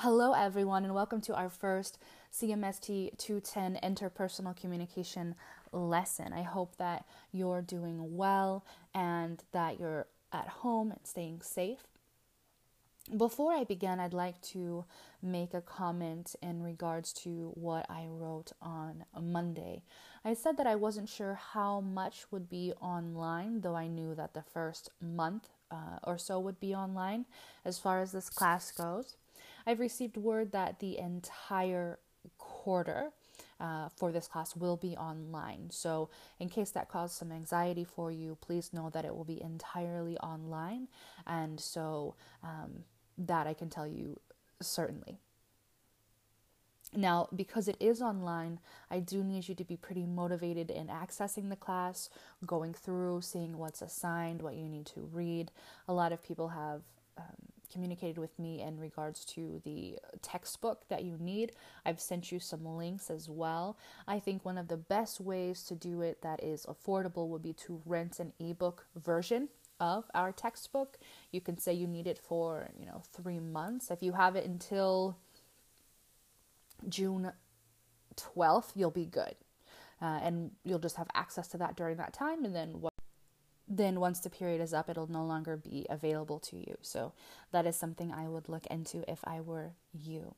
Hello, everyone, and welcome to our first CMST 210 interpersonal communication lesson. I hope that you're doing well and that you're at home and staying safe. Before I begin, I'd like to make a comment in regards to what I wrote on Monday. I said that I wasn't sure how much would be online, though I knew that the first month uh, or so would be online as far as this class goes. I've received word that the entire quarter uh, for this class will be online. So, in case that caused some anxiety for you, please know that it will be entirely online. And so, um, that I can tell you certainly. Now, because it is online, I do need you to be pretty motivated in accessing the class, going through, seeing what's assigned, what you need to read. A lot of people have um, communicated with me in regards to the textbook that you need. I've sent you some links as well. I think one of the best ways to do it that is affordable would be to rent an ebook version of our textbook. You can say you need it for, you know, 3 months. If you have it until June 12th, you'll be good. Uh, and you'll just have access to that during that time and then what then once the period is up, it'll no longer be available to you. So that is something I would look into if I were you.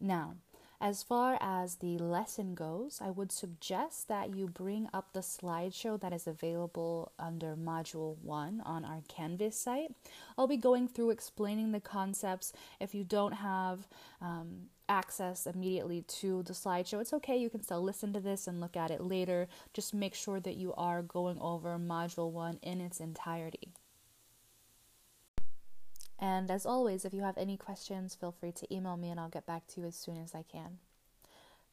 Now, as far as the lesson goes, I would suggest that you bring up the slideshow that is available under Module 1 on our Canvas site. I'll be going through explaining the concepts. If you don't have um, access immediately to the slideshow, it's okay. You can still listen to this and look at it later. Just make sure that you are going over Module 1 in its entirety. And as always, if you have any questions, feel free to email me and I'll get back to you as soon as I can.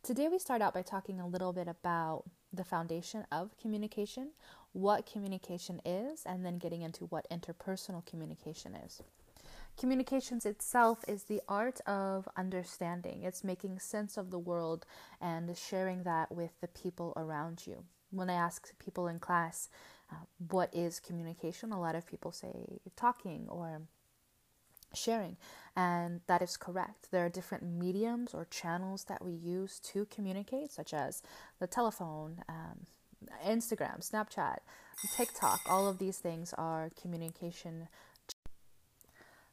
Today, we start out by talking a little bit about the foundation of communication, what communication is, and then getting into what interpersonal communication is. Communications itself is the art of understanding. It's making sense of the world and sharing that with the people around you. When I ask people in class, uh, what is communication? A lot of people say talking or sharing, and that is correct. There are different mediums or channels that we use to communicate, such as the telephone, um, Instagram, Snapchat, TikTok. All of these things are communication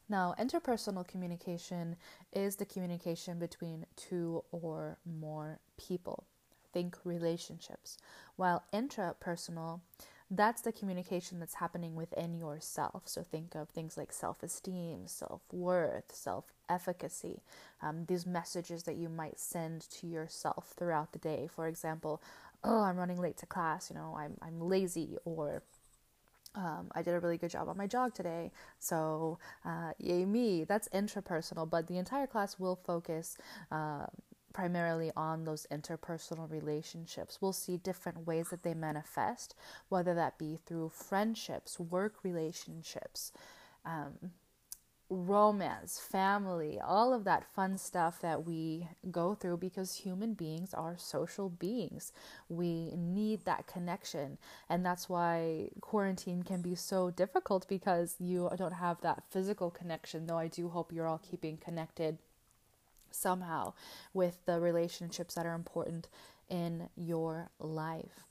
now, interpersonal communication is the communication between two or more people. Think relationships. While intrapersonal, that's the communication that's happening within yourself. So think of things like self esteem, self worth, self efficacy, um, these messages that you might send to yourself throughout the day. For example, oh, I'm running late to class, you know, I'm, I'm lazy, or um, I did a really good job on my jog today, so uh, yay me. That's intrapersonal, but the entire class will focus uh, primarily on those interpersonal relationships. We'll see different ways that they manifest, whether that be through friendships, work relationships. Um, romance, family, all of that fun stuff that we go through because human beings are social beings. We need that connection. And that's why quarantine can be so difficult because you don't have that physical connection, though I do hope you're all keeping connected somehow with the relationships that are important in your life.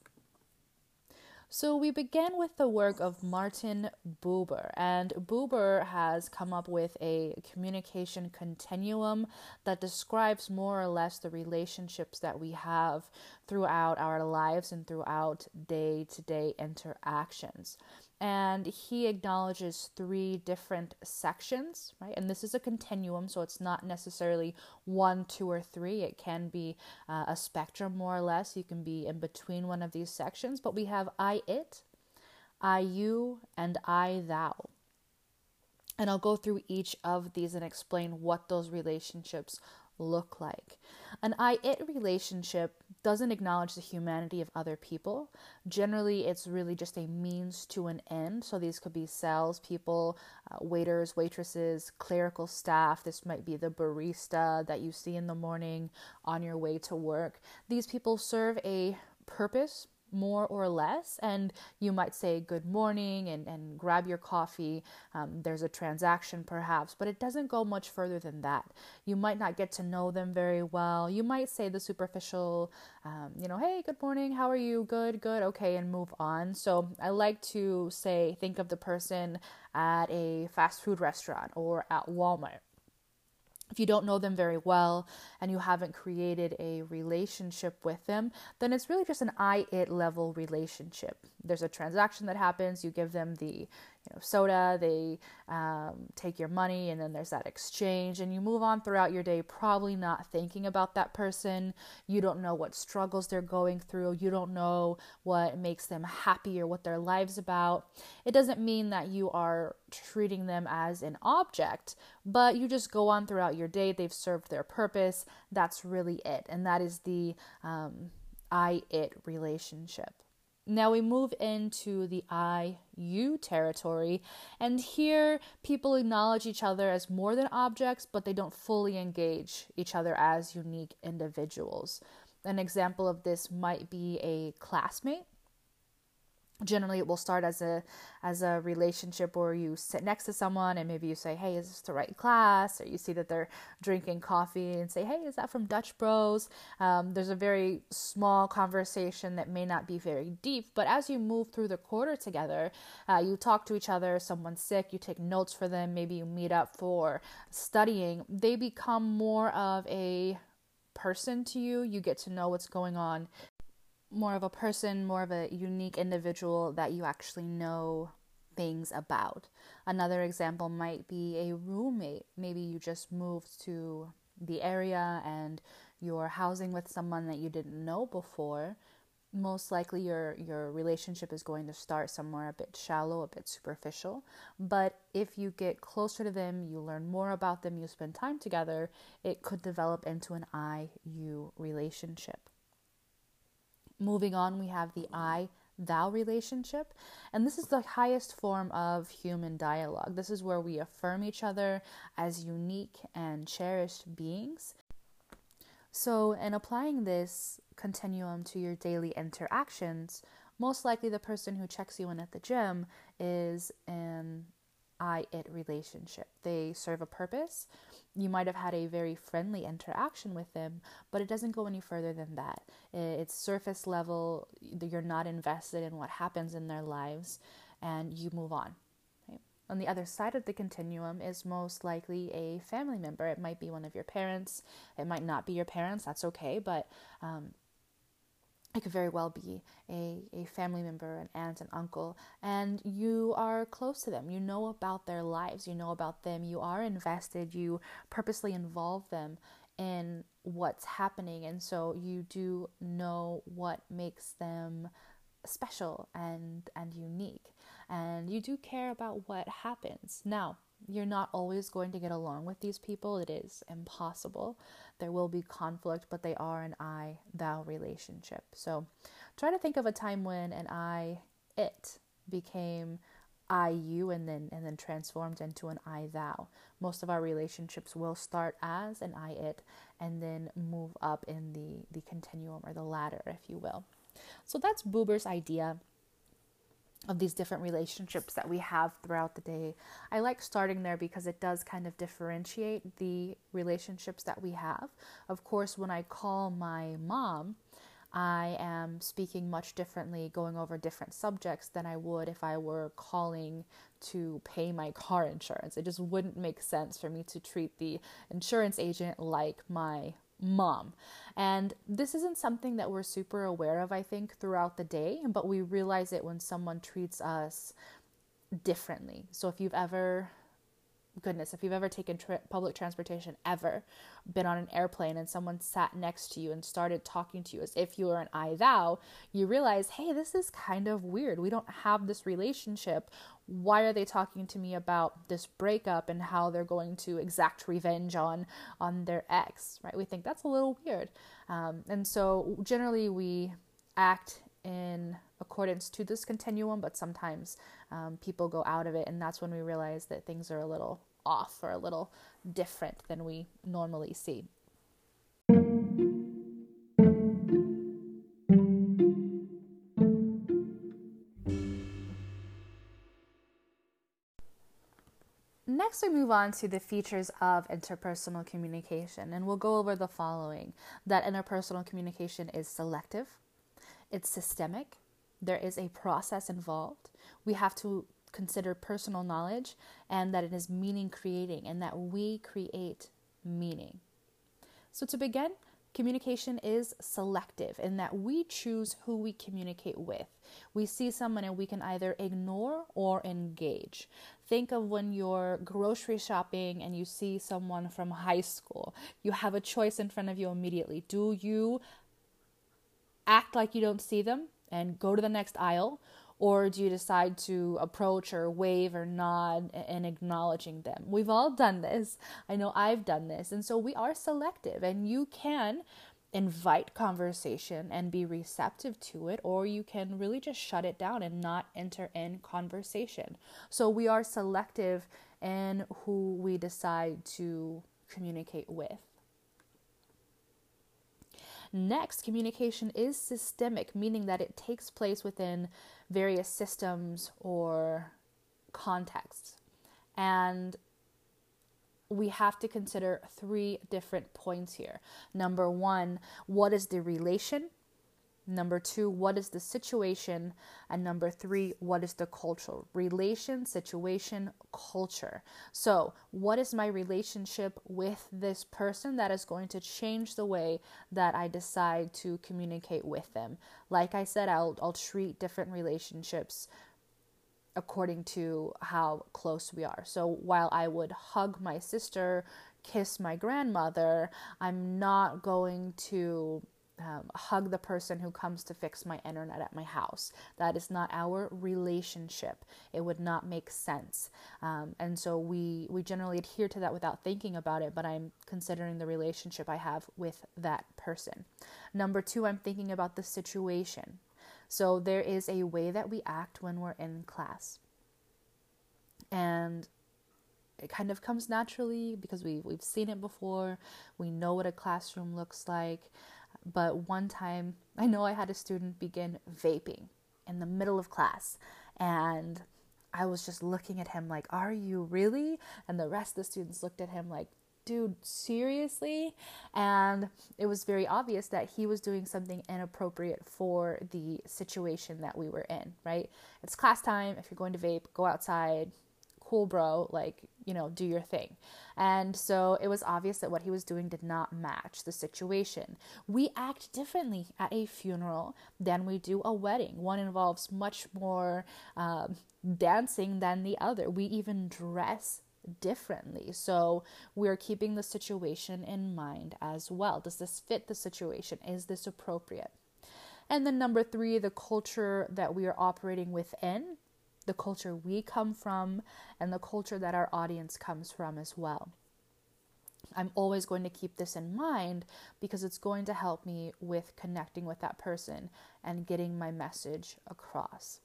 So we begin with the work of Martin Buber, and Buber has come up with a communication continuum that describes more or less the relationships that we have throughout our lives and throughout day to day interactions and he acknowledges three different sections, right? And this is a continuum, so it's not necessarily one, two, or three. It can be uh, a spectrum, more or less. You can be in between one of these sections, but we have I, it, I, you, and I, thou. And I'll go through each of these and explain what those relationships look like. An I it relationship doesn't acknowledge the humanity of other people. Generally, it's really just a means to an end. So these could be sales people, uh, waiters, waitresses, clerical staff. This might be the barista that you see in the morning on your way to work. These people serve a purpose more or less and you might say good morning and, and grab your coffee. Um, there's a transaction perhaps but it doesn't go much further than that. You might not get to know them very well. You might say the superficial um, you know hey good morning how are you? Good good okay and move on. So i like to say think of the person at a fast food restaurant or at walmart if you don't know them very well and you haven't created a relationship with them, then it's really just an I it level relationship. There's a transaction that happens, you give them the you know, soda, they um, take your money, and then there's that exchange, and you move on throughout your day, probably not thinking about that person. You don't know what struggles they're going through, you don't know what makes them happy or what their life's about. It doesn't mean that you are treating them as an object, but you just go on throughout your day, they've served their purpose. That's really it, and that is the um, I it relationship. Now we move into the I you territory, and here people acknowledge each other as more than objects, but they don't fully engage each other as unique individuals. An example of this might be a classmate generally it will start as a as a relationship where you sit next to someone and maybe you say hey is this the right class? Or you see that they're drinking coffee and say hey is that from dutch bros? Um, there's a very small conversation that may not be very deep but as you move through the quarter together uh, you talk to each other someone's sick you take notes for them maybe you meet up for studying they become more of a person to you. You get to know what's going on more of a person, more of a unique individual that you actually know things about. Another example might be a roommate. Maybe you just moved to the area and you're housing with someone that you didn't know before. Most likely your your relationship is going to start somewhere a bit shallow, a bit superficial. But if you get closer to them, you learn more about them, you spend time together, it could develop into an I you relationship. Moving on, we have the I thou relationship. And this is the highest form of human dialogue. This is where we affirm each other as unique and cherished beings. So, in applying this continuum to your daily interactions, most likely the person who checks you in at the gym is an I it relationship. They serve a purpose. You might have had a very friendly interaction with them, but it doesn't go any further than that. It's surface level, you're not invested in what happens in their lives, and you move on. On the other side of the continuum is most likely a family member. It might be one of your parents, it might not be your parents, that's okay, but um, it could very well be a, a family member, an aunt, an uncle, and you are close to them. You know about their lives, you know about them, you are invested, you purposely involve them in what's happening, and so you do know what makes them special and and unique. And you do care about what happens. Now you're not always going to get along with these people. It is impossible. There will be conflict, but they are an I thou relationship. So try to think of a time when an I it became I you and then and then transformed into an I thou. Most of our relationships will start as an I it and then move up in the the continuum or the ladder, if you will. So that's Buber's idea of these different relationships that we have throughout the day. I like starting there because it does kind of differentiate the relationships that we have. Of course, when I call my mom, I am speaking much differently, going over different subjects than I would if I were calling to pay my car insurance. It just wouldn't make sense for me to treat the insurance agent like my mom. And this isn't something that we're super aware of, I think, throughout the day, but we realize it when someone treats us differently. So if you've ever goodness, if you've ever taken public transportation ever, been on an airplane and someone sat next to you and started talking to you as if you were an I thou, you realize, hey, this is kind of weird. We don't have this relationship. Why are they talking to me about this breakup and how they're going to exact revenge on on their ex? Right? We think that's a little weird, um, and so generally we act in accordance to this continuum, but sometimes um, people go out of it, and that's when we realize that things are a little off or a little different than we normally see. Next, we move on to the features of interpersonal communication, and we'll go over the following that interpersonal communication is selective, it's systemic, there is a process involved. We have to consider personal knowledge and that it is meaning creating and that we create meaning. So, to begin, communication is selective in that we choose who we communicate with. We see someone and we can either ignore or engage. Think of when you're grocery shopping and you see someone from high school. You have a choice in front of you immediately. Do you act like you don't see them and go to the next aisle? Or do you decide to approach or wave or nod and acknowledging them? We've all done this. I know I've done this. And so we are selective, and you can invite conversation and be receptive to it, or you can really just shut it down and not enter in conversation. So we are selective in who we decide to communicate with. Next, communication is systemic, meaning that it takes place within various systems or contexts. And we have to consider three different points here. Number one, what is the relation? Number two, what is the situation? And number three, what is the cultural relation, situation, culture? So, what is my relationship with this person that is going to change the way that I decide to communicate with them? Like I said, I'll, I'll treat different relationships according to how close we are. So, while I would hug my sister, kiss my grandmother, I'm not going to um, hug the person who comes to fix my internet at my house. That is not our relationship. It would not make sense. Um, and so we, we generally adhere to that without thinking about it, but I'm considering the relationship I have with that person. Number two, I'm thinking about the situation. So there is a way that we act when we're in class. And it kind of comes naturally because we, we've seen it before. We know what a classroom looks like. But one time, I know I had a student begin vaping in the middle of class, and I was just looking at him like, Are you really? And the rest of the students looked at him like, Dude, seriously? And it was very obvious that he was doing something inappropriate for the situation that we were in, right? It's class time. If you're going to vape, go outside, cool, bro, like, you know, do your thing. And so it was obvious that what he was doing did not match the situation. We act differently at a funeral than we do a wedding. One involves much more um, dancing than the other. We even dress differently. So we're keeping the situation in mind as well. Does this fit the situation? Is this appropriate? And then number three, the culture that we are operating within the culture we come from and the culture that our audience comes from as well. I'm always going to keep this in mind because it's going to help me with connecting with that person and getting my message across.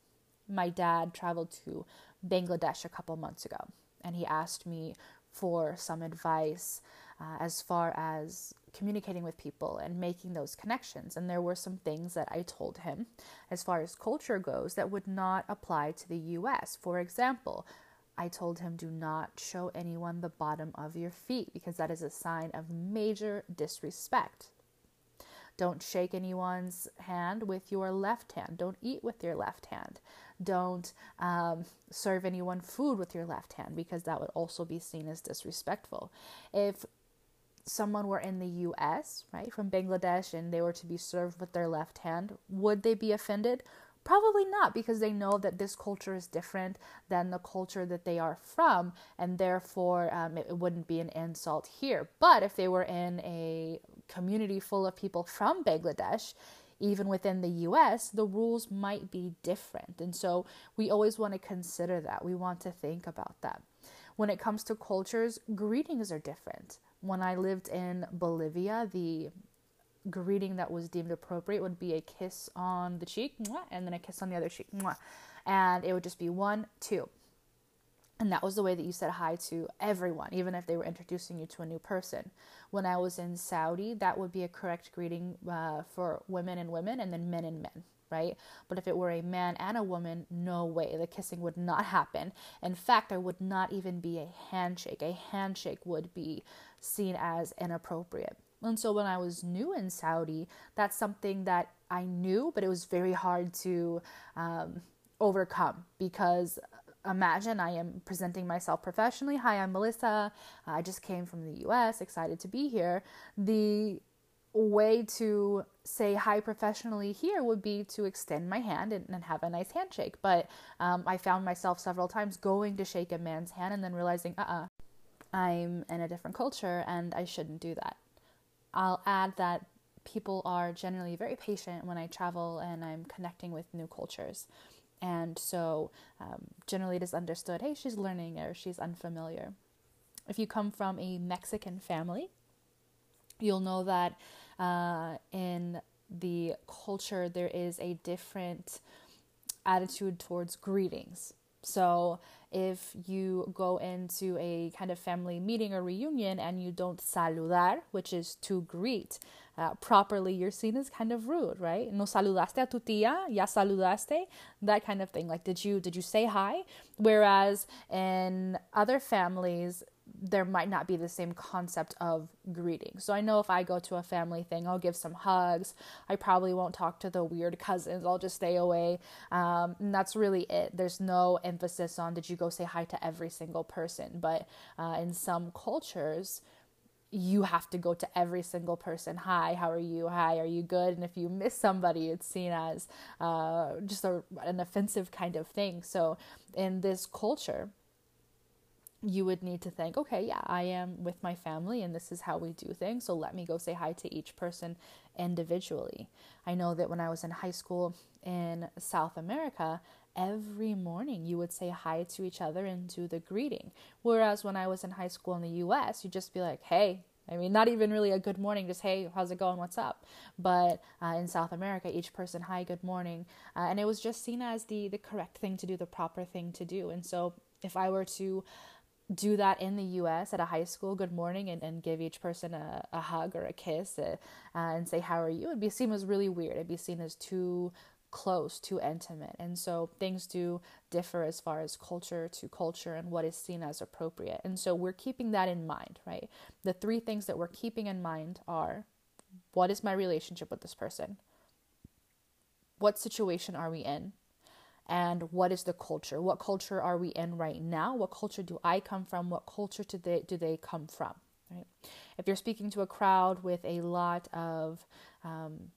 My dad traveled to Bangladesh a couple months ago and he asked me for some advice uh, as far as communicating with people and making those connections. And there were some things that I told him as far as culture goes that would not apply to the US. For example, I told him do not show anyone the bottom of your feet because that is a sign of major disrespect. Don't shake anyone's hand with your left hand. Don't eat with your left hand. Don't um, serve anyone food with your left hand because that would also be seen as disrespectful. If someone were in the US, right, from Bangladesh, and they were to be served with their left hand, would they be offended? Probably not, because they know that this culture is different than the culture that they are from, and therefore um, it, it wouldn't be an insult here. But if they were in a community full of people from Bangladesh, even within the US, the rules might be different. And so we always want to consider that. We want to think about that. When it comes to cultures, greetings are different when I lived in Bolivia, the greeting that was deemed appropriate would be a kiss on the cheek, and then a kiss on the other cheek, and it would just be one, two. And that was the way that you said hi to everyone, even if they were introducing you to a new person. When I was in Saudi, that would be a correct greeting uh, for women and women, and then men and men, right? But if it were a man and a woman, no way. The kissing would not happen. In fact, there would not even be a handshake. A handshake would be seen as inappropriate. And so when I was new in Saudi, that's something that I knew, but it was very hard to um, overcome because imagine I am presenting myself professionally. Hi, I'm Melissa. I just came from the US, excited to be here. The way to say hi professionally here would be to extend my hand and, and have a nice handshake. But um, I found myself several times going to shake a man's hand and then realizing, uh uh-uh, uh, I'm in a different culture and I shouldn't do that. I'll add that people are generally very patient when I travel and I'm connecting with new cultures. And so, um, generally, it is understood hey, she's learning or she's unfamiliar. If you come from a Mexican family, you'll know that uh, in the culture there is a different attitude towards greetings. So, if you go into a kind of family meeting or reunion and you don't saludar, which is to greet uh, properly, you're seen as kind of rude, right? No saludaste a tu tía, ya saludaste, that kind of thing. Like, did you did you say hi? Whereas in other families, there might not be the same concept of greeting. So I know if I go to a family thing, I'll give some hugs. I probably won't talk to the weird cousins. I'll just stay away. Um, and that's really it. There's no emphasis on did you go say hi to every single person. But uh, in some cultures, you have to go to every single person. Hi, how are you? Hi, are you good? And if you miss somebody, it's seen as uh, just a, an offensive kind of thing. So in this culture, you would need to think, okay, yeah, I am with my family and this is how we do things. So let me go say hi to each person individually. I know that when I was in high school in South America, every morning you would say hi to each other and do the greeting. Whereas when I was in high school in the US, you'd just be like, hey, I mean, not even really a good morning, just hey, how's it going? What's up? But uh, in South America, each person, hi, good morning, uh, and it was just seen as the the correct thing to do, the proper thing to do. And so, if I were to do that in the US at a high school, good morning, and, and give each person a, a hug or a kiss uh, and say, How are you? It'd be seen as really weird. It'd be seen as too close, too intimate. And so things do differ as far as culture to culture and what is seen as appropriate. And so we're keeping that in mind, right? The three things that we're keeping in mind are what is my relationship with this person? What situation are we in? And what is the culture what culture are we in right now what culture do i come from what culture do they do they come from right if you're speaking to a crowd with a lot of um,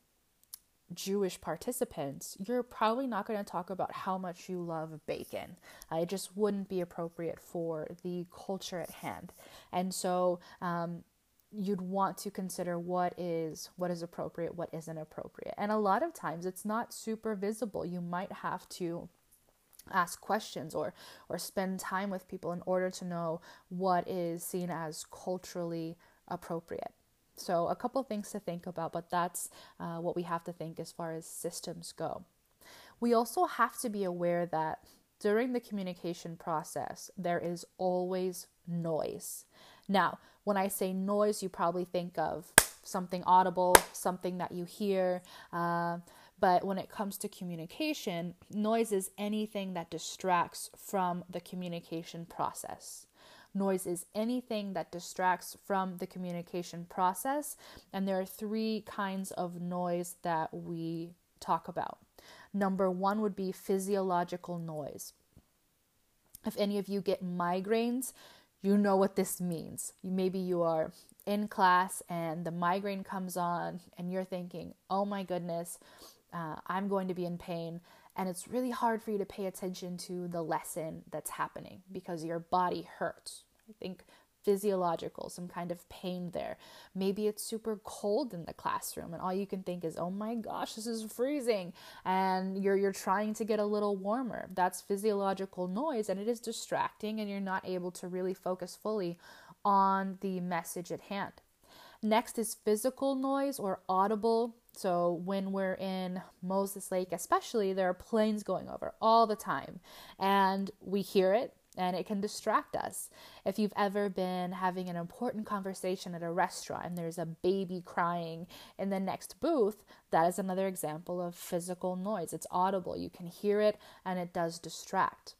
Jewish participants, you're probably not going to talk about how much you love bacon. Uh, it just wouldn't be appropriate for the culture at hand. And so, um, you'd want to consider what is what is appropriate what isn't appropriate. And a lot of times it's not super visible. You might have to ask questions or or spend time with people in order to know what is seen as culturally appropriate. So a couple things to think about but that's uh, what we have to think as far as systems go. We also have to be aware that during the communication process there is always noise now when I say noise, you probably think of something audible, something that you hear. Uh, but when it comes to communication, noise is anything that distracts from the communication process. Noise is anything that distracts from the communication process. And there are three kinds of noise that we talk about. Number one would be physiological noise. If any of you get migraines, you know what this means. Maybe you are in class and the migraine comes on and you're thinking, oh my goodness, uh, I'm going to be in pain. And it's really hard for you to pay attention to the lesson that's happening because your body hurts. I think physiological, some kind of pain there. Maybe it's super cold in the classroom and all you can think is, "Oh my gosh, this is freezing." And you're you're trying to get a little warmer. That's physiological noise and it is distracting and you're not able to really focus fully on the message at hand. Next is physical noise or audible. So, when we're in Moses Lake, especially, there are planes going over all the time, and we hear it and it can distract us. If you've ever been having an important conversation at a restaurant and there's a baby crying in the next booth, that is another example of physical noise. It's audible, you can hear it, and it does distract.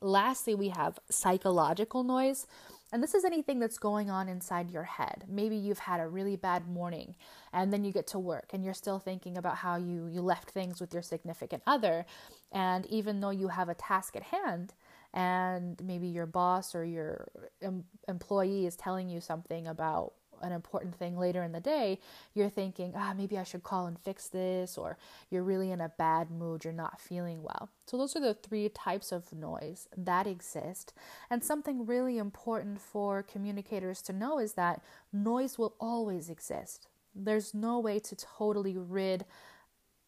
Lastly, we have psychological noise. And this is anything that's going on inside your head. Maybe you've had a really bad morning and then you get to work and you're still thinking about how you, you left things with your significant other. And even though you have a task at hand, and maybe your boss or your em- employee is telling you something about an important thing later in the day, you're thinking, ah, maybe I should call and fix this, or you're really in a bad mood, you're not feeling well. So, those are the three types of noise that exist. And something really important for communicators to know is that noise will always exist. There's no way to totally rid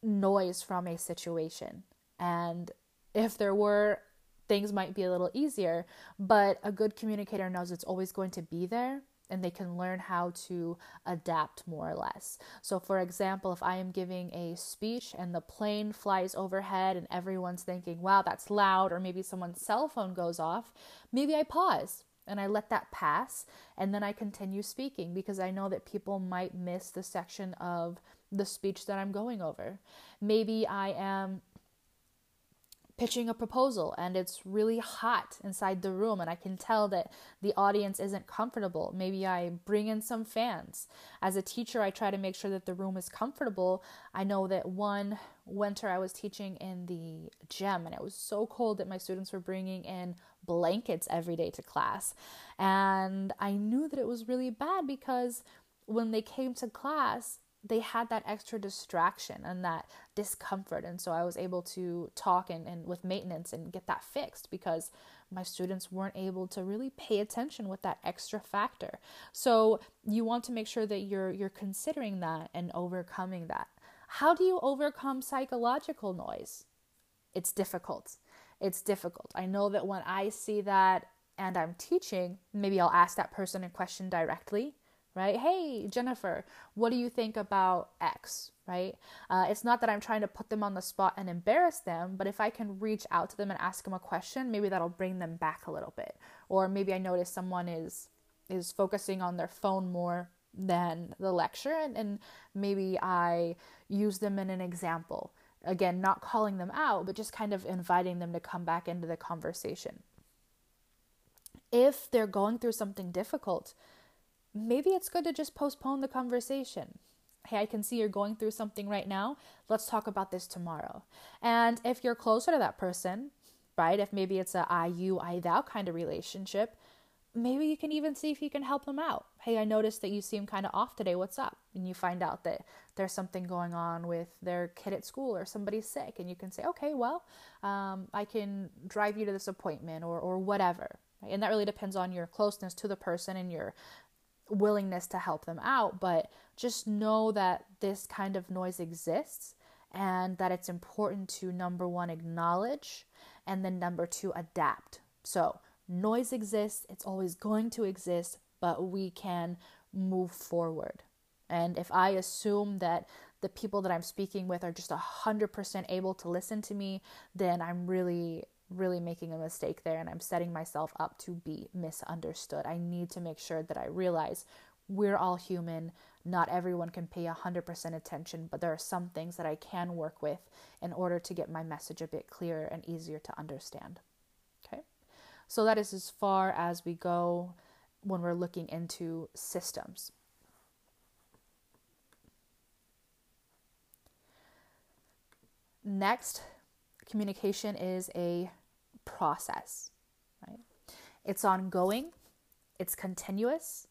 noise from a situation. And if there were, things might be a little easier, but a good communicator knows it's always going to be there and they can learn how to adapt more or less. So, for example, if I am giving a speech and the plane flies overhead and everyone's thinking, wow, that's loud, or maybe someone's cell phone goes off, maybe I pause and I let that pass and then I continue speaking because I know that people might miss the section of the speech that I'm going over. Maybe I am pitching a proposal and it's really hot inside the room and I can tell that the audience isn't comfortable. Maybe I bring in some fans. As a teacher, I try to make sure that the room is comfortable. I know that one winter I was teaching in the gym and it was so cold that my students were bringing in blankets every day to class. And I knew that it was really bad because when they came to class, they had that extra distraction and that discomfort. And so i was able to talk and, and with maintenance and get that fixed because my students weren't able to really pay attention with that extra factor. So you want to make sure that you're you're considering that and overcoming that. How do you overcome psychological noise? It's difficult. It's difficult. I know that when i see that and i'm teaching maybe i'll ask that person a question directly right? Hey, Jennifer, what do you think about X, right? Uh, it's not that I'm trying to put them on the spot and embarrass them, but if I can reach out to them and ask them a question, maybe that'll bring them back a little bit. Or maybe I notice someone is is focusing on their phone more than the lecture, and, and maybe I use them in an example. Again, not calling them out, but just kind of inviting them to come back into the conversation. If they're going through something difficult, maybe it's good to just postpone the conversation. Hey, I can see you're going through something right now. Let's talk about this tomorrow. And if you're closer to that person, right, if maybe it's a I you, I thou kind of relationship, maybe you can even see if you can help them out. Hey, I noticed that you seem kind of off today. What's up? And you find out that there's something going on with their kid at school or somebody's sick. And you can say, okay, well, um, I can drive you to this appointment or, or whatever. And that really depends on your closeness to the person and your willingness to help them out, but just know that this kind of noise exists and that it's important to number one, acknowledge, and then number two, adapt. So, noise exists, it's always going to exist, but we can move forward. And if I assume that the people that I'm speaking with are just 100% able to listen to me, then I'm really really making a mistake there and I'm setting myself up to be misunderstood. I need to make sure that I realize we're all human. Not everyone can pay 100% attention, but there are some things that I can work with in order to get my message a bit clearer and easier to understand. Okay? So that is as far as we go when we're looking into systems. Next, communication is a process, right? It's ongoing, it's continuous,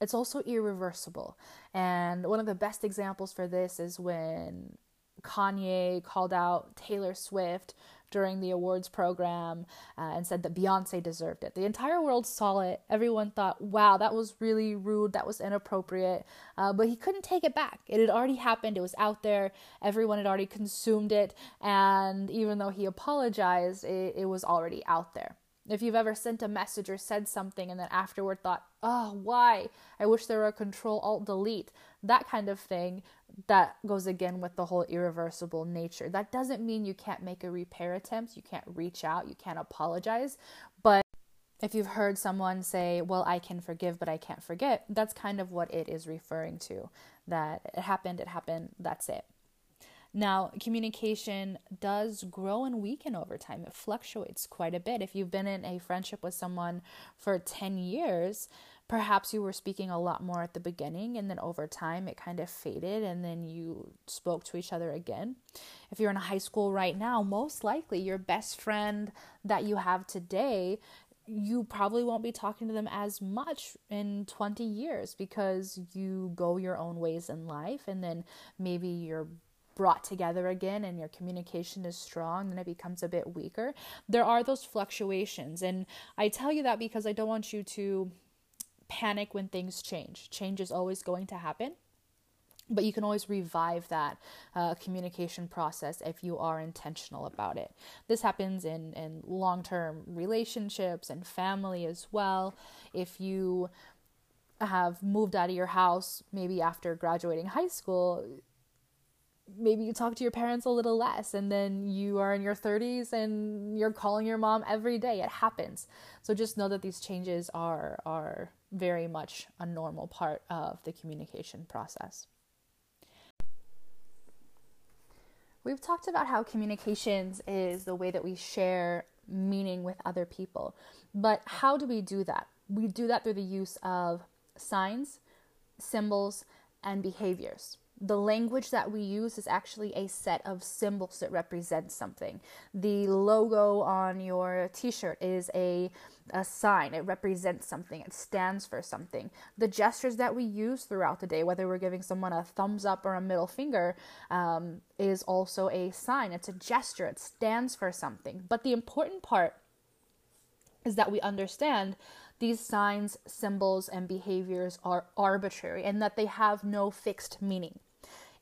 it's also irreversible. And one of the best examples for this is when Kanye called out Taylor Swift during the awards program uh, and said that Beyonce deserved it. The entire world saw it. Everyone thought, wow, that was really rude. That was inappropriate. Uh, but he couldn't take it back. It had already happened. It was out there. Everyone had already consumed it. And even though he apologized, it, it was already out there. If you've ever sent a message or said something and then afterward thought, oh, why? I wish there were a control alt delete. That kind of thing that goes again with the whole irreversible nature. That doesn't mean you can't make a repair attempt, you can't reach out, you can't apologize, but if you've heard someone say, Well, I can forgive, but I can't forget, that's kind of what it is referring to. That it happened, it happened, that's it. Now, communication does grow and weaken over time. It fluctuates quite a bit. If you've been in a friendship with someone for 10 years, perhaps you were speaking a lot more at the beginning and then over time it kind of faded and then you spoke to each other again. If you're in high school right now, most likely your best friend that you have today you probably won't be talking to them as much in 20 years because you go your own ways in life and then maybe you're brought together again and your communication is strong then it becomes a bit weaker. There are those fluctuations. And I tell you that because I don't want you to panic when things change. Change is always going to happen. But you can always revive that uh, communication process if you are intentional about it. This happens in, in long term relationships and family as well. If you have moved out of your house maybe after graduating high school, maybe you talk to your parents a little less and then you are in your 30s and you're calling your mom every day. It happens. So just know that these changes are are very much a normal part of the communication process. We've talked about how communications is the way that we share meaning with other people but how do we do that? We do that through the use of signs symbols and behaviors the language that we use is actually a set of symbols that represent something. The logo on your t shirt is a, a sign, it represents something, it stands for something. The gestures that we use throughout the day, whether we're giving someone a thumbs up or a middle finger, um, is also a sign. It's a gesture, it stands for something. But the important part is that we understand these signs, symbols, and behaviors are arbitrary and that they have no fixed meaning.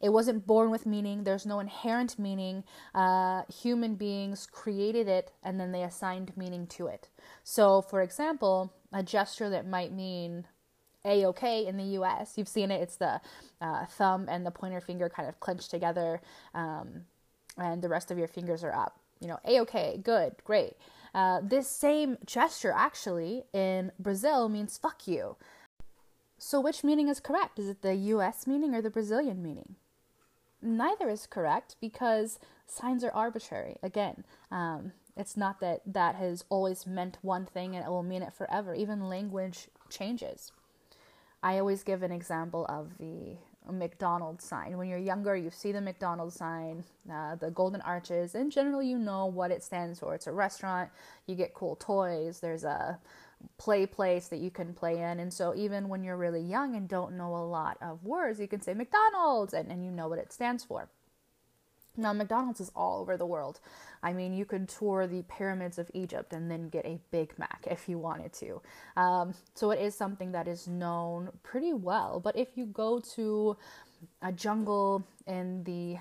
It wasn't born with meaning. There's no inherent meaning. Uh, human beings created it and then they assigned meaning to it. So, for example, a gesture that might mean a okay in the US, you've seen it, it's the uh, thumb and the pointer finger kind of clenched together, um, and the rest of your fingers are up. You know, a okay, good, great. Uh, this same gesture actually in Brazil means fuck you. So, which meaning is correct? Is it the US meaning or the Brazilian meaning? Neither is correct because signs are arbitrary. Again, um, it's not that that has always meant one thing and it will mean it forever. Even language changes. I always give an example of the McDonald's sign. When you're younger, you see the McDonald's sign, uh, the golden arches, and generally you know what it stands for. It's a restaurant, you get cool toys, there's a play place that you can play in. And so even when you're really young and don't know a lot of words, you can say McDonald's and, and you know what it stands for. Now, McDonald's is all over the world. I mean, you could tour the pyramids of Egypt and then get a Big Mac if you wanted to. Um, so it is something that is known pretty well. But if you go to a jungle in the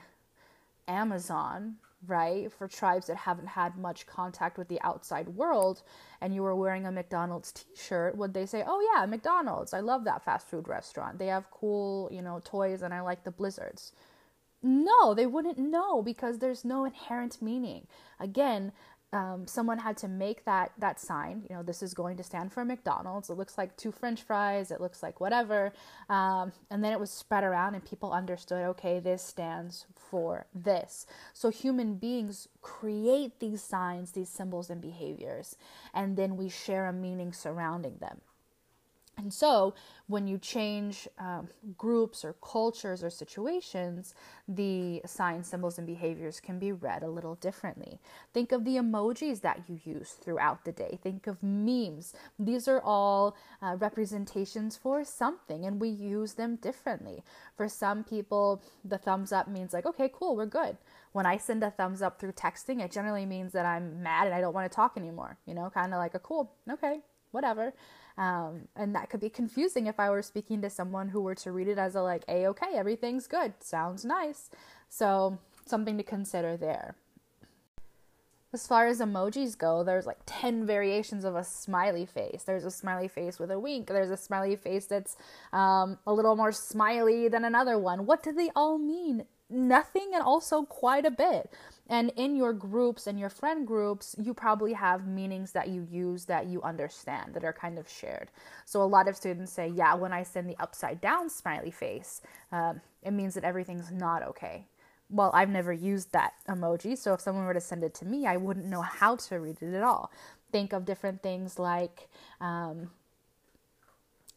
Amazon, right? For tribes that haven't had much contact with the outside world, and you were wearing a McDonald's t shirt, would they say, Oh, yeah, McDonald's, I love that fast food restaurant. They have cool, you know, toys, and I like the blizzards. No, they wouldn't know because there's no inherent meaning. Again, um, someone had to make that that sign. You know, this is going to stand for McDonald's. It looks like two French fries. It looks like whatever, um, and then it was spread around, and people understood. Okay, this stands for this. So human beings create these signs, these symbols, and behaviors, and then we share a meaning surrounding them. And so, when you change um, groups or cultures or situations, the signs, symbols, and behaviors can be read a little differently. Think of the emojis that you use throughout the day. Think of memes. These are all uh, representations for something, and we use them differently. For some people, the thumbs up means like, okay, cool, we're good. When I send a thumbs up through texting, it generally means that I'm mad and I don't want to talk anymore. You know, kind of like a cool, okay, whatever. Um, and that could be confusing if I were speaking to someone who were to read it as a like, a okay, everything's good, sounds nice. So something to consider there. as far as emojis go, there's like 10 variations of a smiley face. There's a smiley face with a wink. There's a smiley face that's um, a little more smiley than another one. What do they all mean? Nothing and also quite a bit. And in your groups and your friend groups, you probably have meanings that you use that you understand that are kind of shared. So a lot of students say, yeah, when I send the upside down smiley face, um, it means that everything's not okay well, I've never used that emoji, so if someone were to send it to me, I wouldn't know how to read it at all. Think of different things like um,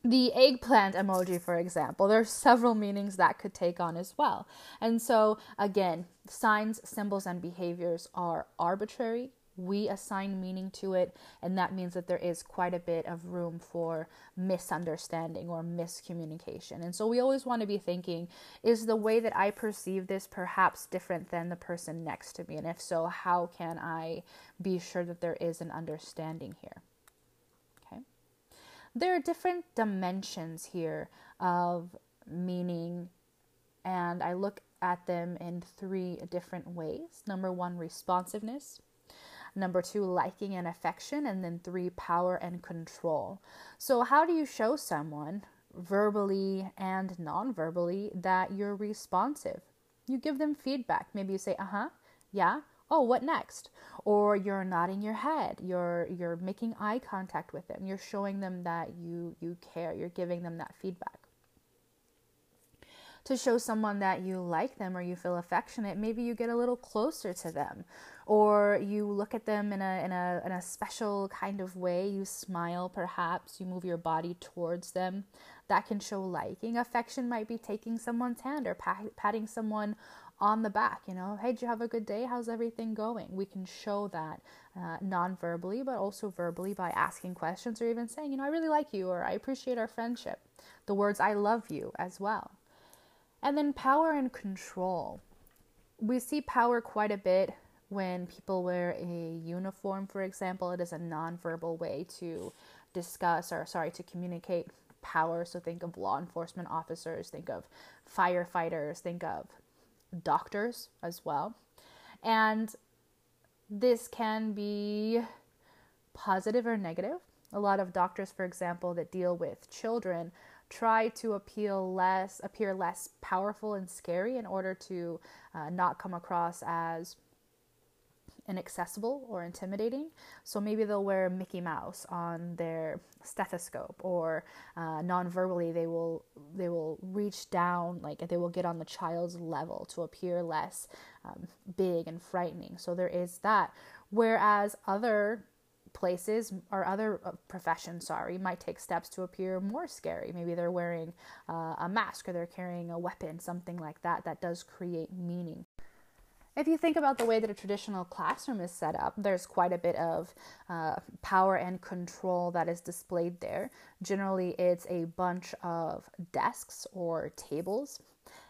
the eggplant emoji, for example. there are several meanings that could take on as well. And so, again, signs, symbols, and behaviors are arbitrary we assign meaning to it, and that means that there is quite a bit of room for misunderstanding or miscommunication. And so we always want to be thinking is the way that I perceive this perhaps different than the person next to me? And if so, how can I be sure that there is an understanding here? There are different dimensions here of meaning, and I look at them in three different ways. Number one, responsiveness. Number two, liking and affection. And then three, power and control. So, how do you show someone verbally and non verbally that you're responsive? You give them feedback. Maybe you say, uh huh, yeah, oh what next? Or you're nodding your head. You're you're making eye contact with them. You're showing them that you you care. You're giving them that feedback. To show someone that you like them or you feel affectionate maybe you get a little closer to them. Or you look at them in a in a in a special kind of way. You smile perhaps. You move your body towards them. That can show liking. Affection might be taking someone's hand or pat, patting someone on the back you know hey did you have a good day? How's everything going? We can show that uh, non-verbally but also verbally by asking questions or even saying you know i really like you or i appreciate our friendship. The words i love you as well. And then power and control. We see power quite a bit when people wear a uniform, for example, it is a nonverbal way to discuss or, sorry, to communicate power. So think of law enforcement officers, think of firefighters, think of doctors as well. And this can be positive or negative. A lot of doctors, for example, that deal with children try to appeal less appear less powerful and scary in order to uh, not come across as inaccessible or intimidating. So maybe they'll wear Mickey Mouse on their stethoscope, or uh, non-verbally they will they will reach down, like they will get on the child's level to appear less um, big and frightening. So there is that. Whereas other places or other uh, professions, sorry, might take steps to appear more scary. Maybe they're wearing uh, a mask or they're carrying a weapon, something like that, that does create meaning. If you think about the way that a traditional classroom is set up, there's quite a bit of uh, power and control that is displayed there. Generally, it's a bunch of desks or tables,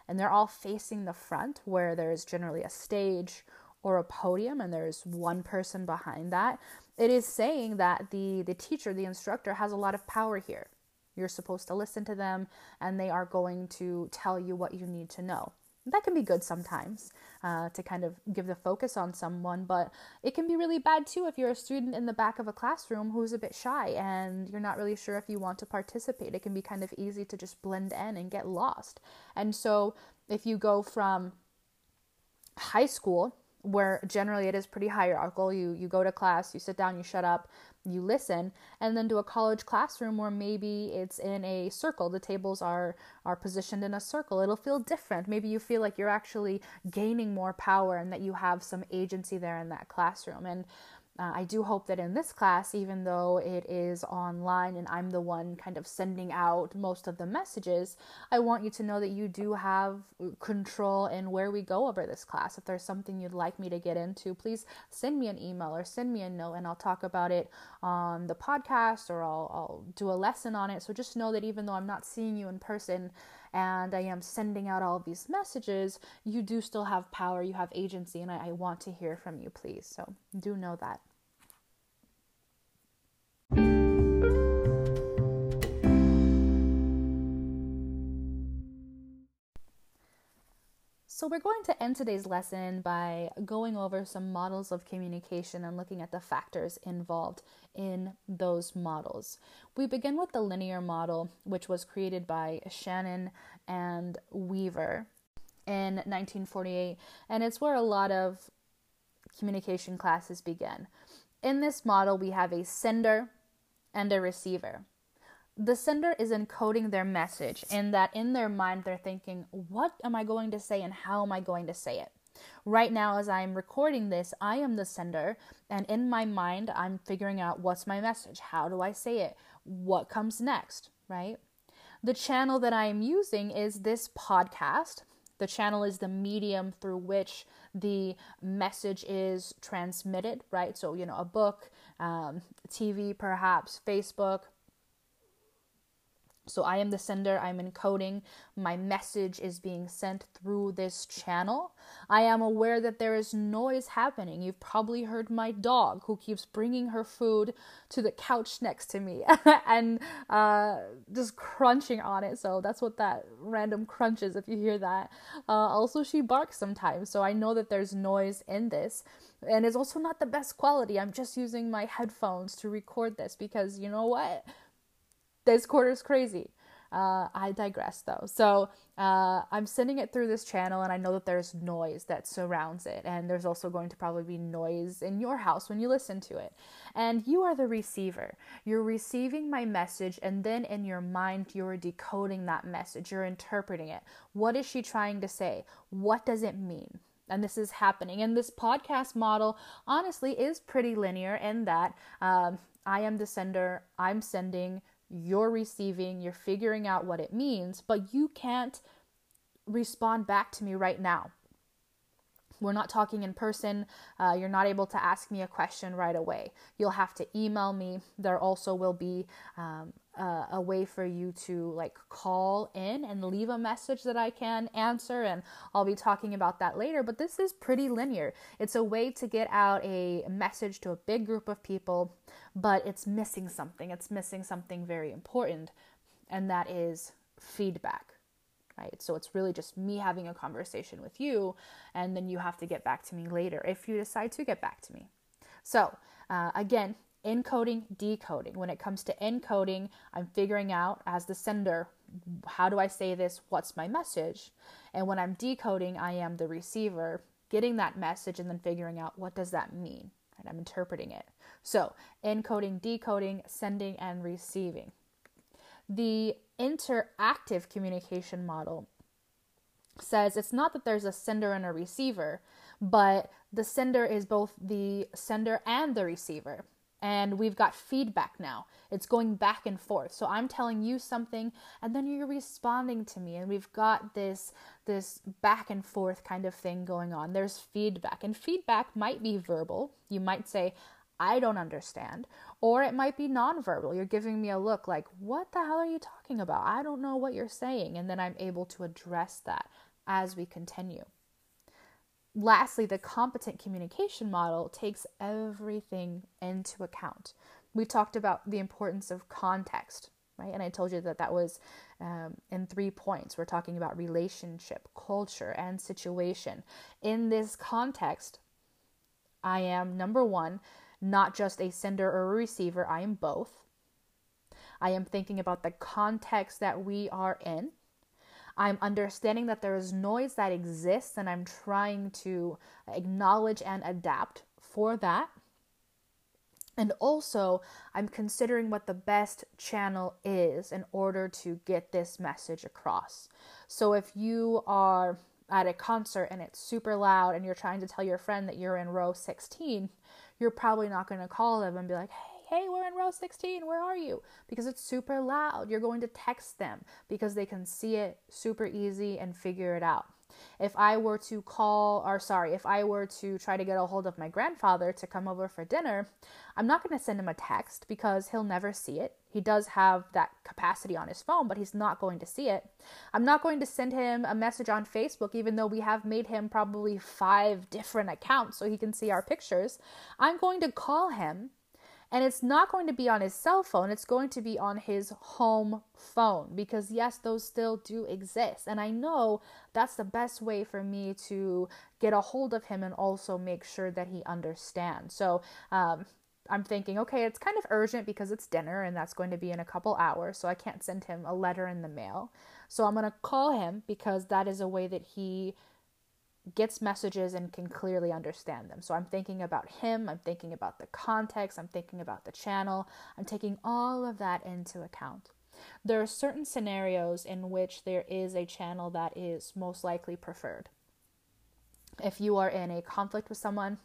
and they're all facing the front where there's generally a stage or a podium, and there's one person behind that. It is saying that the, the teacher, the instructor, has a lot of power here. You're supposed to listen to them, and they are going to tell you what you need to know that can be good sometimes uh, to kind of give the focus on someone, but it can be really bad too if you're a student in the back of a classroom who's a bit shy and you're not really sure if you want to participate. It can be kind of easy to just blend in and get lost. And so if you go from high school where generally it is pretty hierarchical. You you go to class, you sit down, you shut up, you listen, and then to a college classroom where maybe it's in a circle. The tables are are positioned in a circle. It'll feel different. Maybe you feel like you're actually gaining more power and that you have some agency there in that classroom. And uh, I do hope that in this class, even though it is online and I'm the one kind of sending out most of the messages, I want you to know that you do have control in where we go over this class. If there's something you'd like me to get into, please send me an email or send me a note and I'll talk about it on the podcast or I'll, I'll do a lesson on it. So just know that even though I'm not seeing you in person, and I am sending out all these messages, you do still have power, you have agency, and I, I want to hear from you, please. So do know that. So, we're going to end today's lesson by going over some models of communication and looking at the factors involved in those models. We begin with the linear model, which was created by Shannon and Weaver in 1948, and it's where a lot of communication classes begin. In this model, we have a sender and a receiver. The sender is encoding their message in that in their mind they're thinking what am i going to say and how am i going to say it? Right now as i'm recording this i am the sender and in my mind i'm figuring out what's my message? How do i say it? What comes next right? The channel that i am using is this podcast. The channel is the medium through which the message is transmitted right? So you know a book um, tv perhaps facebook so I am the sender, I'm encoding, my message is being sent through this channel. I am aware that there is noise happening. You've probably heard my dog who keeps bringing her food to the couch next to me and uh, just crunching on it. So that's what that random crunch is if you hear that. Uh, also, she barks sometimes, so I know that there's noise in this. And it's also not the best quality. I'm just using my headphones to record this because you know what? This quarter's crazy. Uh, I digress though. So uh, I'm sending it through this channel, and I know that there's noise that surrounds it, and there's also going to probably be noise in your house when you listen to it. And you are the receiver. You're receiving my message, and then in your mind, you're decoding that message. You're interpreting it. What is she trying to say? What does it mean? and this is happening. And this podcast model, honestly, is pretty linear in that um, I am the sender, I'm sending, you're receiving, you're figuring out what it means, but you can't respond back to me right now. We're not talking in person. Uh, you're not able to ask me a question right away. You'll have to email me. There also will be um, uh, a way for you to like call in and leave a message that I can answer, and I'll be talking about that later. But this is pretty linear. It's a way to get out a message to a big group of people, but it's missing something. It's missing something very important, and that is feedback. Right? So it's really just me having a conversation with you, and then you have to get back to me later if you decide to get back to me. So, uh, again, encoding, decoding. When it comes to encoding, I'm figuring out as the sender, how do I say this? What's my message? And when I'm decoding, I am the receiver, getting that message and then figuring out what does that mean? Right? I'm interpreting it. So, encoding, decoding, sending and receiving. The interactive communication model says it's not that there's a sender and a receiver, but the sender is both the sender and the receiver and we've got feedback now. It's going back and forth. So i'm telling you something and then you're responding to me and we've got this this back and forth kind of thing going on. There's feedback and feedback might be verbal. You might say i don't understand or it might be nonverbal. You're giving me a look like what the hell are you talking about? I don't know what you're saying and then i'm able to address that as we continue lastly, the competent communication model takes everything into account. We talked about the importance of context, right? And I told you that that was um, in three points. We're talking about relationship, culture, and situation. In this context, I am number one, not just a sender or a receiver, I am both. I am thinking about the context that we are in. I'm understanding that there is noise that exists and I'm trying to acknowledge and adapt for that. And also, I'm considering what the best channel is in order to get this message across. So, if you are at a concert and it's super loud and you're trying to tell your friend that you're in row 16, you're probably not going to call them and be like, hey, hey, we're in row 16, where are you? Because it's super loud. You're going to text them because they can see it super easy and figure it out. If I were to call, or sorry, if I were to try to get a hold of my grandfather to come over for dinner, I'm not going to send him a text because he'll never see it. He does have that capacity on his phone, but he's not going to see it. I'm not going to send him a message on Facebook, even though we have made him probably five different accounts so he can see our pictures. I'm going to call him And it's not going to be on his cell phone, it's going to be on his home phone because, yes, those still do exist. And I know that's the best way for me to get a hold of him and also make sure that he understands. So, um, I'm thinking, okay, it's kind of urgent because it's dinner and that's going to be in a couple hours, so I can't send him a letter in the mail. So I'm going to call him because that is a way that he gets messages and can clearly understand them. So I'm thinking about him, I'm thinking about the context, I'm thinking about the channel, I'm taking all of that into account. There are certain scenarios in which there is a channel that is most likely preferred. If you are in a conflict with someone,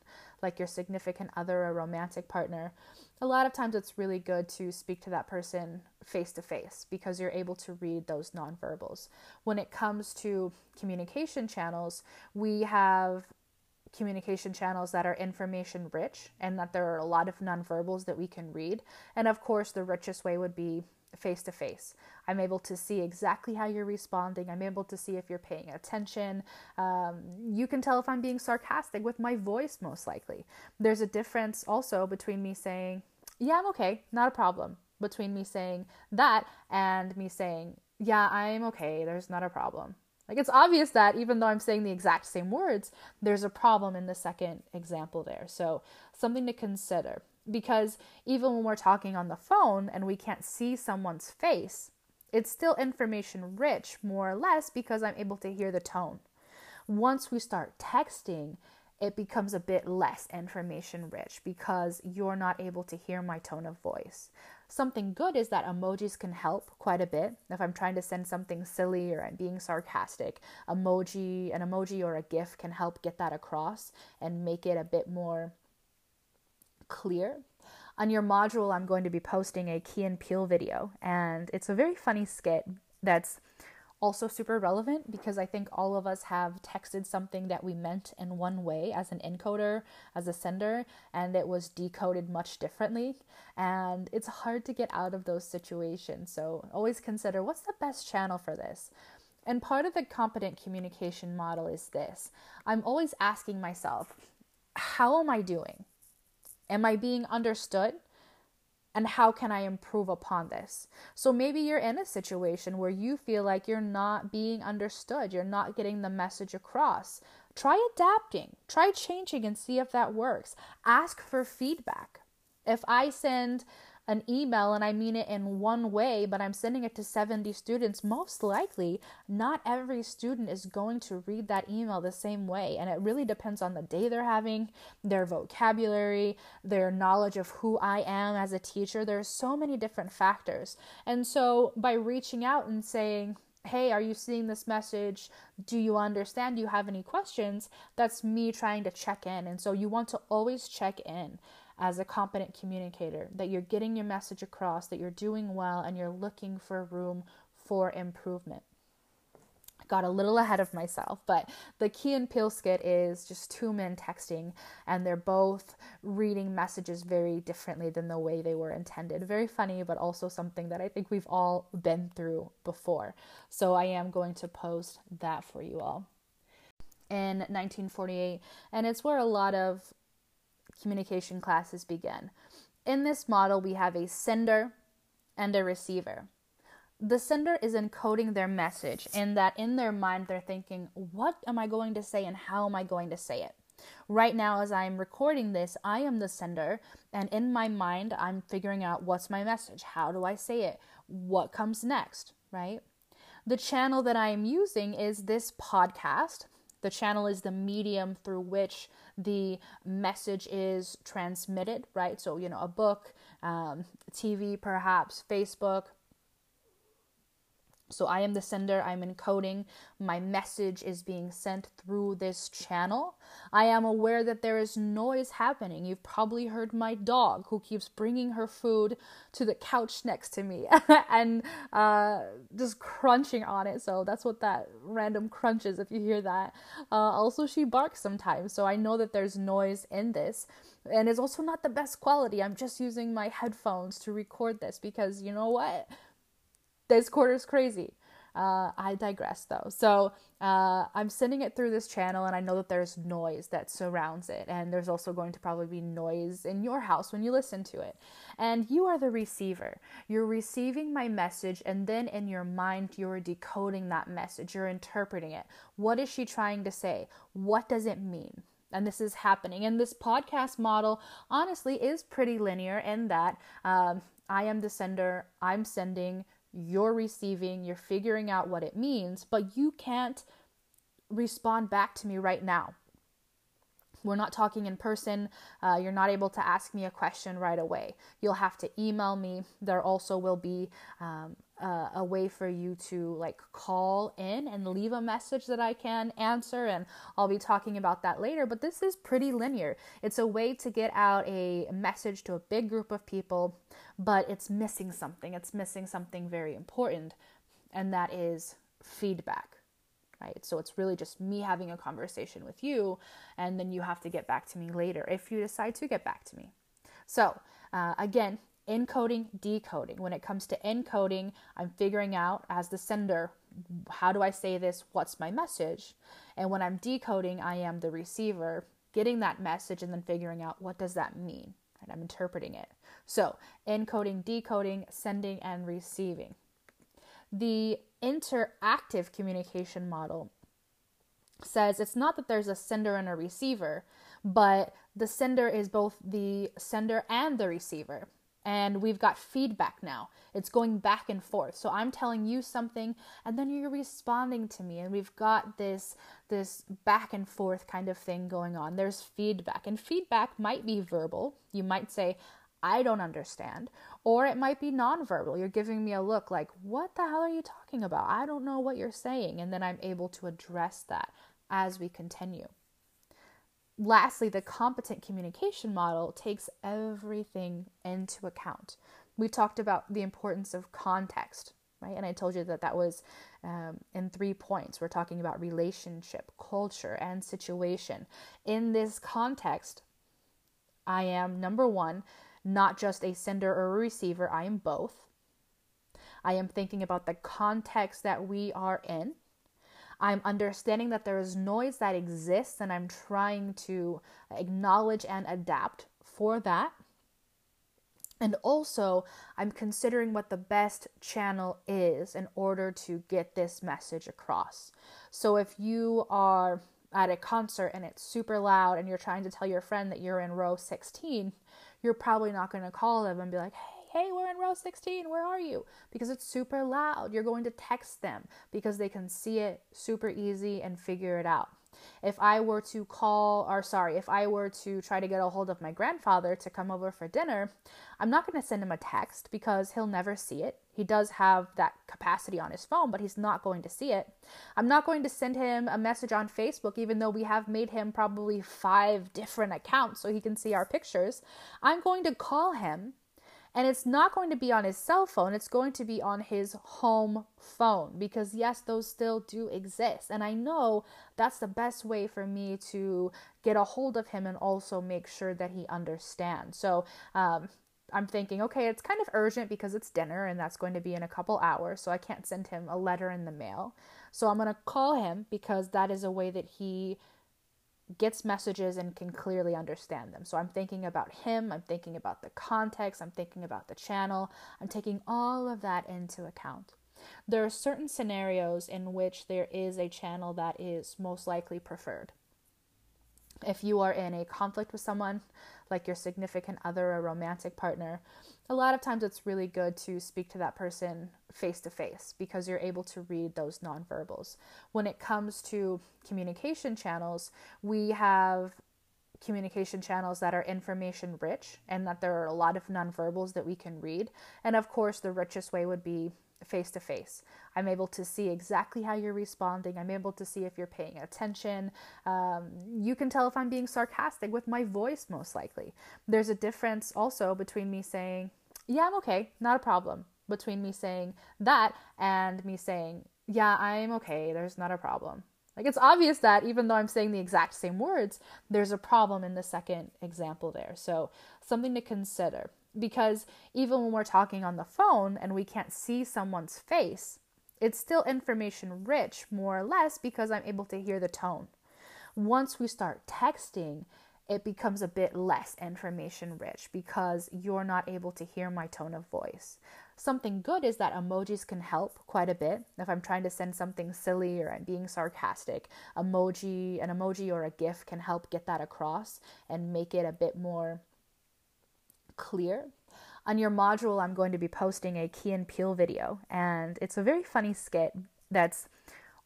like your significant other or romantic partner, a lot of times it's really good to speak to that person face to face because you're able to read those nonverbals. When it comes to communication channels, we have communication channels that are information rich and that there are a lot of nonverbals that we can read. And of course, the richest way would be face to face. I'm able to see exactly how you're responding. I'm able to see if you're paying attention. Um, you can tell if I'm being sarcastic with my voice, most likely. There's a difference also between me saying, Yeah, I'm okay, not a problem, between me saying that and me saying, Yeah, I'm okay, there's not a problem. Like it's obvious that even though I'm saying the exact same words, there's a problem in the second example there. So, something to consider because even when we're talking on the phone and we can't see someone's face, it's still information rich, more or less, because I'm able to hear the tone. Once we start texting, it becomes a bit less information rich because you're not able to hear my tone of voice. Something good is that emojis can help quite a bit. If I'm trying to send something silly or I'm being sarcastic, emoji, an emoji or a GIF can help get that across and make it a bit more clear. On your module, I'm going to be posting a Key and Peele video, and it's a very funny skit that's also super relevant because I think all of us have texted something that we meant in one way as an encoder, as a sender, and it was decoded much differently. And it's hard to get out of those situations. So always consider what's the best channel for this. And part of the competent communication model is this I'm always asking myself, how am I doing? Am I being understood? And how can I improve upon this? So maybe you're in a situation where you feel like you're not being understood, you're not getting the message across. Try adapting, try changing and see if that works. Ask for feedback. If I send an email and I mean it in one way, but I'm sending it to 70 students, most likely not every student is going to read that email the same way. And it really depends on the day they're having, their vocabulary, their knowledge of who I am as a teacher. There's so many different factors. And so by reaching out and saying, hey, are you seeing this message? Do you understand? Do you have any questions? That's me trying to check in. And so you want to always check in as a competent communicator, that you're getting your message across, that you're doing well, and you're looking for room for improvement. Got a little ahead of myself, but the Key and Peele skit is just two men texting, and they're both reading messages very differently than the way they were intended. Very funny, but also something that I think we've all been through before. So I am going to post that for you all in 1948, and it's where a lot of communication classes begin. In this model, we have a sender and a receiver. The sender is encoding their message in that in their mind they're thinking, what am I going to say and how am I going to say it? Right now, as I'm recording this, I am the sender, and in my mind, I'm figuring out what's my message? How do I say it? What comes next, right? The channel that I am using is this podcast. The channel is the medium through which the message is transmitted, right? So, you know, a book, um, TV, perhaps, Facebook, so I am the sender, I'm encoding, my message is being sent through this channel. I am aware that there is noise happening. You've probably heard my dog who keeps bringing her food to the couch next to me and uh, just crunching on it. So that's what that random crunch is if you hear that. Uh, also, she barks sometimes, so I know that there's noise in this. And it's also not the best quality. I'm just using my headphones to record this because you know what? This quarter's crazy. Uh, I digress though. So uh, I'm sending it through this channel, and I know that there's noise that surrounds it, and there's also going to probably be noise in your house when you listen to it. And you are the receiver. You're receiving my message, and then in your mind, you're decoding that message. You're interpreting it. What is she trying to say? What does it mean? and this is happening. And this podcast model, honestly, is pretty linear in that um, I am the sender, I'm sending, you're receiving, you're figuring out what it means, but you can't respond back to me right now. We're not talking in person. Uh, you're not able to ask me a question right away. You'll have to email me. There also will be um, uh, a way for you to like call in and leave a message that I can answer, and I'll be talking about that later. But this is pretty linear. It's a way to get out a message to a big group of people, but it's missing something. It's missing something very important, and that is feedback. Right? So it's really just me having a conversation with you, and then you have to get back to me later if you decide to get back to me. So, uh, again, encoding, decoding. When it comes to encoding, I'm figuring out as the sender, how do I say this? What's my message? And when I'm decoding, I am the receiver, getting that message and then figuring out what does that mean? And I'm interpreting it. So, encoding, decoding, sending, and receiving. The interactive communication model says it's not that there's a sender and a receiver, but the sender is both the sender and the receiver and we've got feedback now. It's going back and forth. So I'm telling you something and then you're responding to me and we've got this this back and forth kind of thing going on. There's feedback and feedback might be verbal. You might say I don't understand or it might be nonverbal. You're giving me a look like what the hell are you talking about? I don't know what you're saying and then I'm able to address that as we continue lastly, the competent communication model takes everything into account. We talked about the importance of context, right? And I told you that that was um, in three points. We're talking about relationship, culture, and situation. In this context, I am number one, not just a sender or a receiver, I am both. I am thinking about the context that we are in I'm understanding that there is noise that exists and I'm trying to acknowledge and adapt for that. And also, I'm considering what the best channel is in order to get this message across. So, if you are at a concert and it's super loud and you're trying to tell your friend that you're in row 16, you're probably not going to call them and be like, hey, hey, we're in row 16, where are you? Because it's super loud. You're going to text them because they can see it super easy and figure it out. If I were to call, or sorry, if I were to try to get a hold of my grandfather to come over for dinner, I'm not going to send him a text because he'll never see it. He does have that capacity on his phone, but he's not going to see it. I'm not going to send him a message on Facebook, even though we have made him probably five different accounts so he can see our pictures. I'm going to call him and it's not going to be on his cell phone, it's going to be on his home phone because, yes, those still do exist. And I know that's the best way for me to get a hold of him and also make sure that he understands. So, um, I'm thinking, okay, it's kind of urgent because it's dinner and that's going to be in a couple hours, so I can't send him a letter in the mail. So I'm going to call him because that is a way that he gets messages and can clearly understand them. So I'm thinking about him, I'm thinking about the context, I'm thinking about the channel, I'm taking all of that into account. There are certain scenarios in which there is a channel that is most likely preferred. If you are in a conflict with someone, like your significant other or romantic partner, a lot of times it's really good to speak to that person face to face because you're able to read those nonverbals. When it comes to communication channels, we have communication channels that are information rich and that there are a lot of nonverbals that we can read. And of course, the richest way would be face to face. I'm able to see exactly how you're responding. I'm able to see if you're paying attention. Um, you can tell if I'm being sarcastic with my voice, most likely. There's a difference also between me saying, Yeah, I'm okay, not a problem, between me saying that and me saying, Yeah, I'm okay, there's not a problem. Like it's obvious that even though I'm saying the exact same words, there's a problem in the second example there. So, something to consider because even when we're talking on the phone and we can't see someone's face, It's still information rich, more or less, because I'm able to hear the tone. Once we start texting, it becomes a bit less information rich because you're not able to hear my tone of voice. Something good is that emojis can help quite a bit. If I'm trying to send something silly or I'm being sarcastic, emoji, an emoji or a GIF can help get that across and make it a bit more clear. On your module, I'm going to be posting a Key and Peele video, and it's a very funny skit that's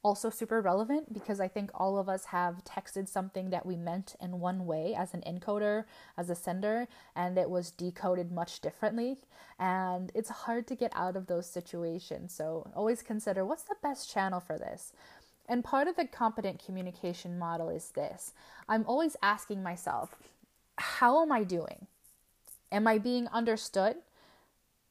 also super relevant because I think all of us have texted something that we meant in one way as an encoder, as a sender, and it was decoded much differently. And it's hard to get out of those situations. So always consider what's the best channel for this. And part of the competent communication model is this I'm always asking myself, how am I doing? Am I being understood?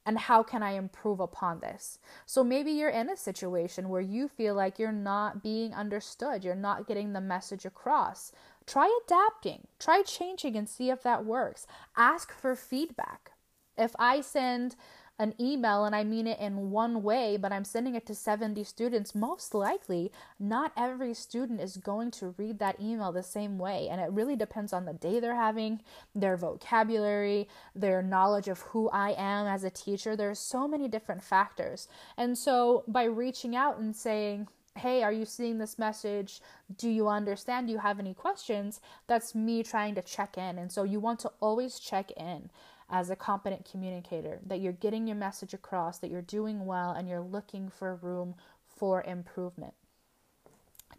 and how can I improve upon this? So maybe you're in a situation where you feel like you're not being understood, you're not getting the message across. Try adapting, try changing and see if that works. Ask for feedback. If I send an email and I mean it in one way, but I'm sending it to 70 students, most likely not every student is going to read that email the same way. And it really depends on the day they're having, their vocabulary, their knowledge of who I am as a teacher. There's so many different factors. And so by reaching out and saying, Hey, are you seeing this message? Do you understand? Do you have any questions? That's me trying to check in. And so you want to always check in as a competent communicator, that you're getting your message across, that you're doing well, and you're looking for room for improvement.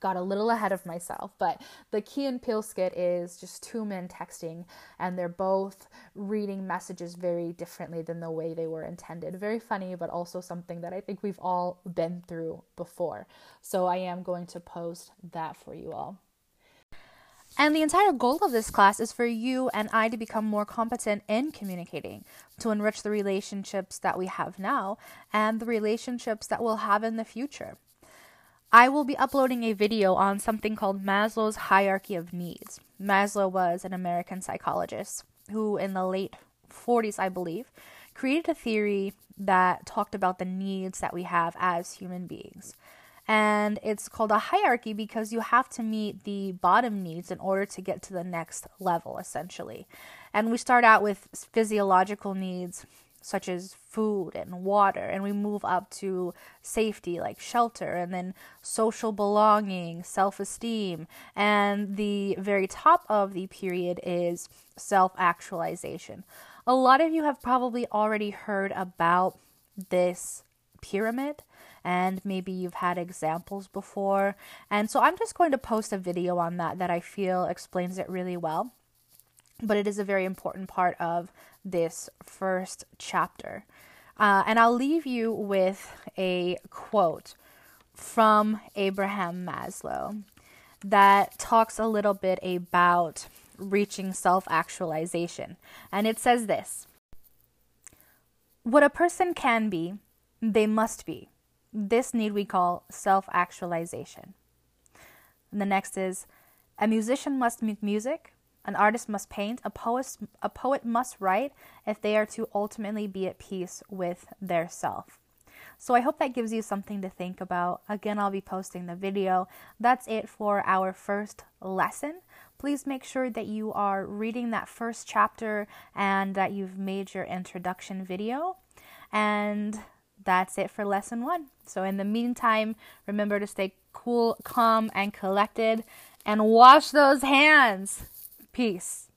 Got a little ahead of myself, but the Key and Peele skit is just two men texting, and they're both reading messages very differently than the way they were intended. Very funny, but also something that I think we've all been through before. So I am going to post that for you all. And the entire goal of this class is for you and I to become more competent in communicating, to enrich the relationships that we have now and the relationships that we'll have in the future. I will be uploading a video on something called Maslow's hierarchy of needs. Maslow was an American psychologist who, in the late 40s, I believe, created a theory that talked about the needs that we have as human beings. And it's called a hierarchy because you have to meet the bottom needs in order to get to the next level, essentially. And we start out with physiological needs such as food and water, and we move up to safety like shelter, and then social belonging, self esteem, and the very top of the period is self actualization. A lot of you have probably already heard about this pyramid and maybe you've had examples before. And so I'm just going to post a video on that that I feel explains it really well. But it is a very important part of this first chapter. Uh, and I'll leave you with a quote from Abraham Maslow that talks a little bit about reaching self actualization. And it says this What a person can be, they must be. This need we call self actualization. The next is a musician must make music, an artist must paint, a poet, a poet must write if they are to ultimately be at peace with their self. So I hope that gives you something to think about. Again, I'll be posting the video. That's it for our first lesson. Please make sure that you are reading that first chapter and that you've made your introduction video. And that's it for lesson one. So, in the meantime, remember to stay cool, calm, and collected and wash those hands. Peace.